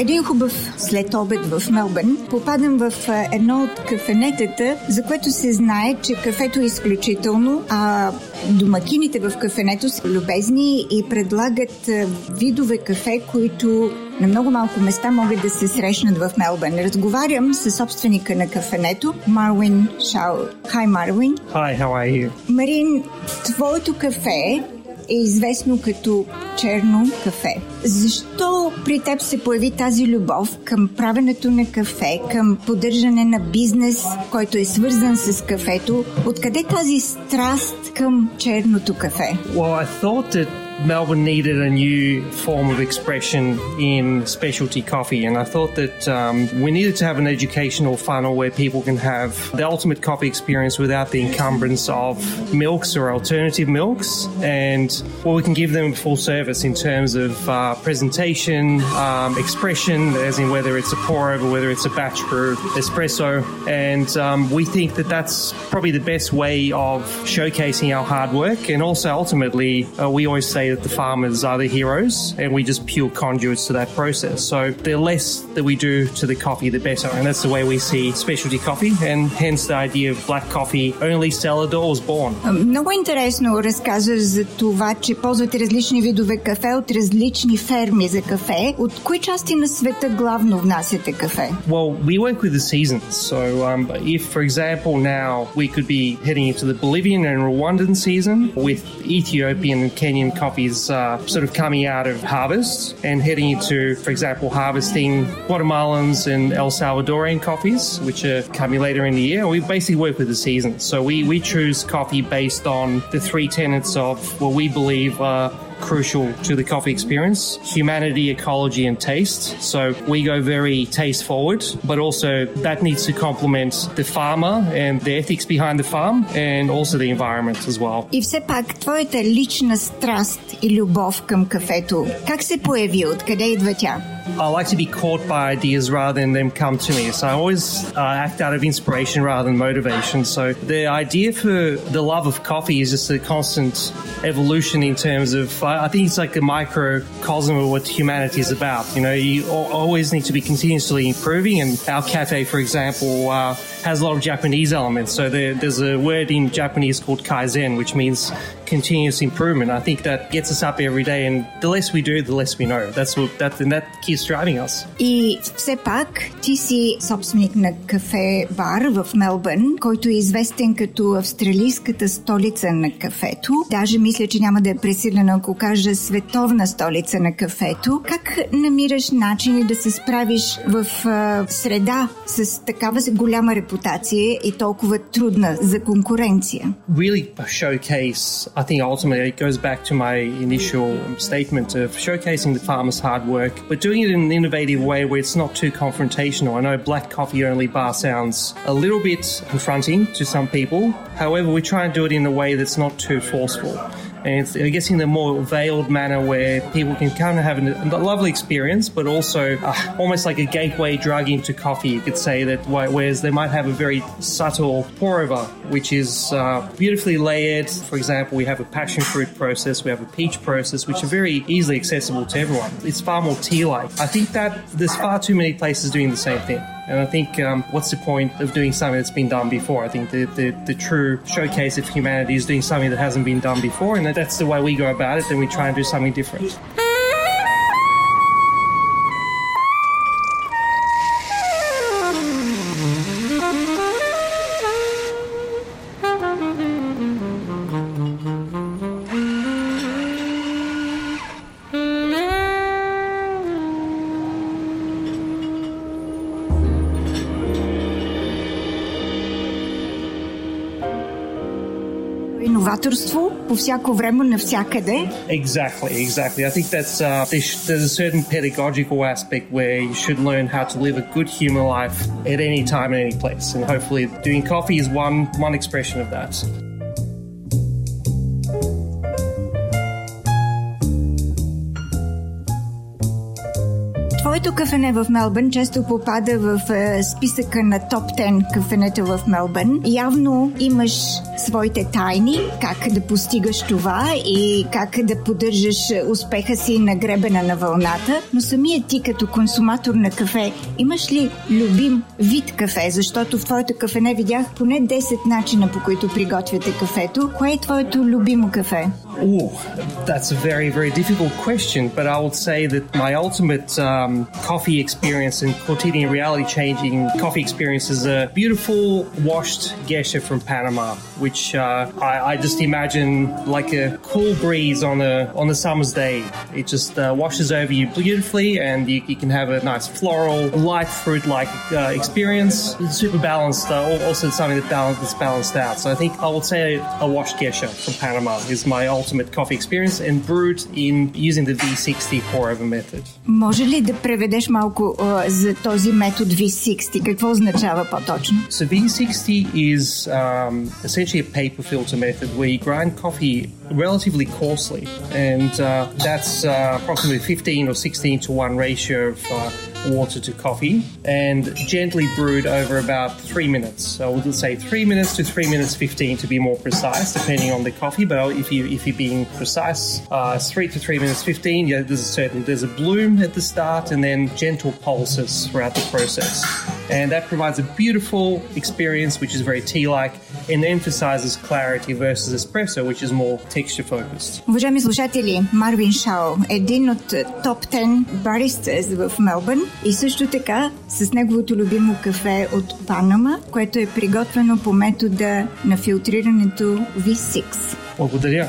Един хубав след обед в Мелбърн попадам в едно от кафенетата, за което се знае, че кафето е изключително, а домакините в кафенето са любезни и предлагат видове кафе, които на много малко места могат да се срещнат в Мелбърн. Разговарям с собственика на кафенето, Марвин Шао. Hi, Марвин. Hi, how are you? Марин, твоето кафе е известно като черно кафе. Защо при теб се появи тази любов към правенето на кафе, към поддържане на бизнес, който е свързан с кафето? Откъде тази страст към черното кафе? Well, I thought that Melbourne needed a new form of expression in specialty coffee, and I thought that um, we needed to have an educational funnel where people can have the ultimate coffee experience without the encumbrance of milks or alternative milks, and well, we can give them full service in terms of uh, presentation, um, expression, as in whether it's a pour over, whether it's a batch brew, espresso, and um, we think that that's probably the best way of showcasing our hard work, and also ultimately, uh, we always say that the farmers are the heroes and we just pure conduits to that process. So the less that we do to the coffee, the better. And that's the way we see specialty coffee and hence the idea of black coffee only cellar was born. Много интересно разказваш за това, че ползвате различни видове кафе от различни ферми за кафе. От кои части на света главно внасяте кафе? Well, we work with the seasons. So um, if, for example, now we could be heading into the Bolivian and Rwandan season with Ethiopian and Kenyan coffees uh, sort of coming out of harvest and heading into, for example, harvesting Guatemalans and El Salvadorian coffees, which are coming later in the year. We basically work with the seasons. So we, we choose coffee based on the three tenets of what we believe are crucial to the coffee experience humanity, ecology, and taste. So we go very taste forward, but also that needs to complement the farmer and the ethics behind the farm and also the environment as well. И все пак, твоята лична страст и любов към кафето, как се появи? Откъде идва тя? I like to be caught by ideas rather than them come to me. So I always uh, act out of inspiration rather than motivation. So the idea for the love of coffee is just a constant evolution in terms of, I think it's like a microcosm of what humanity is about. You know, you always need to be continuously improving. And our cafe, for example, uh, has a lot of Japanese elements. So there, there's a word in Japanese called kaizen, which means continuous improvement. I think that gets us up every day, and the less we do, the less we know. That's what that and that keeps driving us. И все пак ти си собственик на кафе бар в Мелбърн, който е известен като австралийската столица на кафето. Даже мисля, че няма да е пресилено, ако кажа световна столица на кафето. Как намираш начини да се справиш в среда с такава голяма репутация и толкова трудна за конкуренция? Really showcase I think ultimately it goes back to my initial statement of showcasing the farmer's hard work, but doing it in an innovative way where it's not too confrontational. I know black coffee only bar sounds a little bit confronting to some people. However, we try and do it in a way that's not too forceful. And I guess in a more veiled manner where people can kind of have a, lovely experience, but also uh, almost like a gateway drug into coffee. You could say that, whereas they might have a very subtle pour over, which is uh, beautifully layered. For example, we have a passion fruit process, we have a peach process, which are very easily accessible to everyone. It's far more tea like. I think that there's far too many places doing the same thing. And I think um, what's the point of doing something that's been done before? I think the, the, the true showcase of humanity is doing something that hasn't been done before, and that's the way we go about it. Then we try and do something different. Иноваторство по всяко време, навсякъде. Exactly, exactly. I think that's uh, there's, there's a certain pedagogical aspect where you should learn how to live a good human life at any time and any place, and hopefully, doing coffee is one one expression of that. Твоето кафене в Мелбърн често попада в е, списъка на топ 10 кафенета в Мелбърн. Явно имаш своите тайни, как да постигаш това и как да поддържаш успеха си на гребена на вълната. Но самият ти като консуматор на кафе, имаш ли любим вид кафе? Защото в твоето кафене видях поне 10 начина по които приготвяте кафето. Кое е твоето любимо кафе? Oh, that's a very, very difficult question, but I would say that my ultimate um, coffee experience and quotidian reality changing coffee experience is a beautiful washed geisha from Panama, which uh, I, I, just imagine like a cool breeze on a on a summer's day. It just uh, washes over you beautifully, and you, you, can have a nice floral, light fruit-like uh, experience. It's super balanced. Uh, also, something that balance, that's balanced out. So I think I would say a washed geisha from Panama is my ultimate coffee experience, and brewed in using the V60 pour-over method. Може ли да преведеш малко uh, за този метод V60? Какво означава по-точно? So V60 is um, essentially a paper filter method where you grind coffee relatively coarsely, and uh, that's uh, approximately 15 or 16 to 1 ratio of uh, water to coffee, and gently brewed over about three minutes. So we'll say three minutes to three minutes 15 to be more precise, depending on the coffee. But if you if you're being precise, uh, three to three minutes 15. Yeah, there's a certain there's a bloom at the start, and then gentle pulses throughout the process, and that provides a beautiful experience, which is very tea-like, and emphasizes clarity versus espresso, which is more texture focused. Уважаеми слушатели, Марвин Шао, един от топ 10 баристас в Мелбърн и също така с неговото любимо кафе от Панама, което е приготвено по метода на филтрирането V6. Благодаря.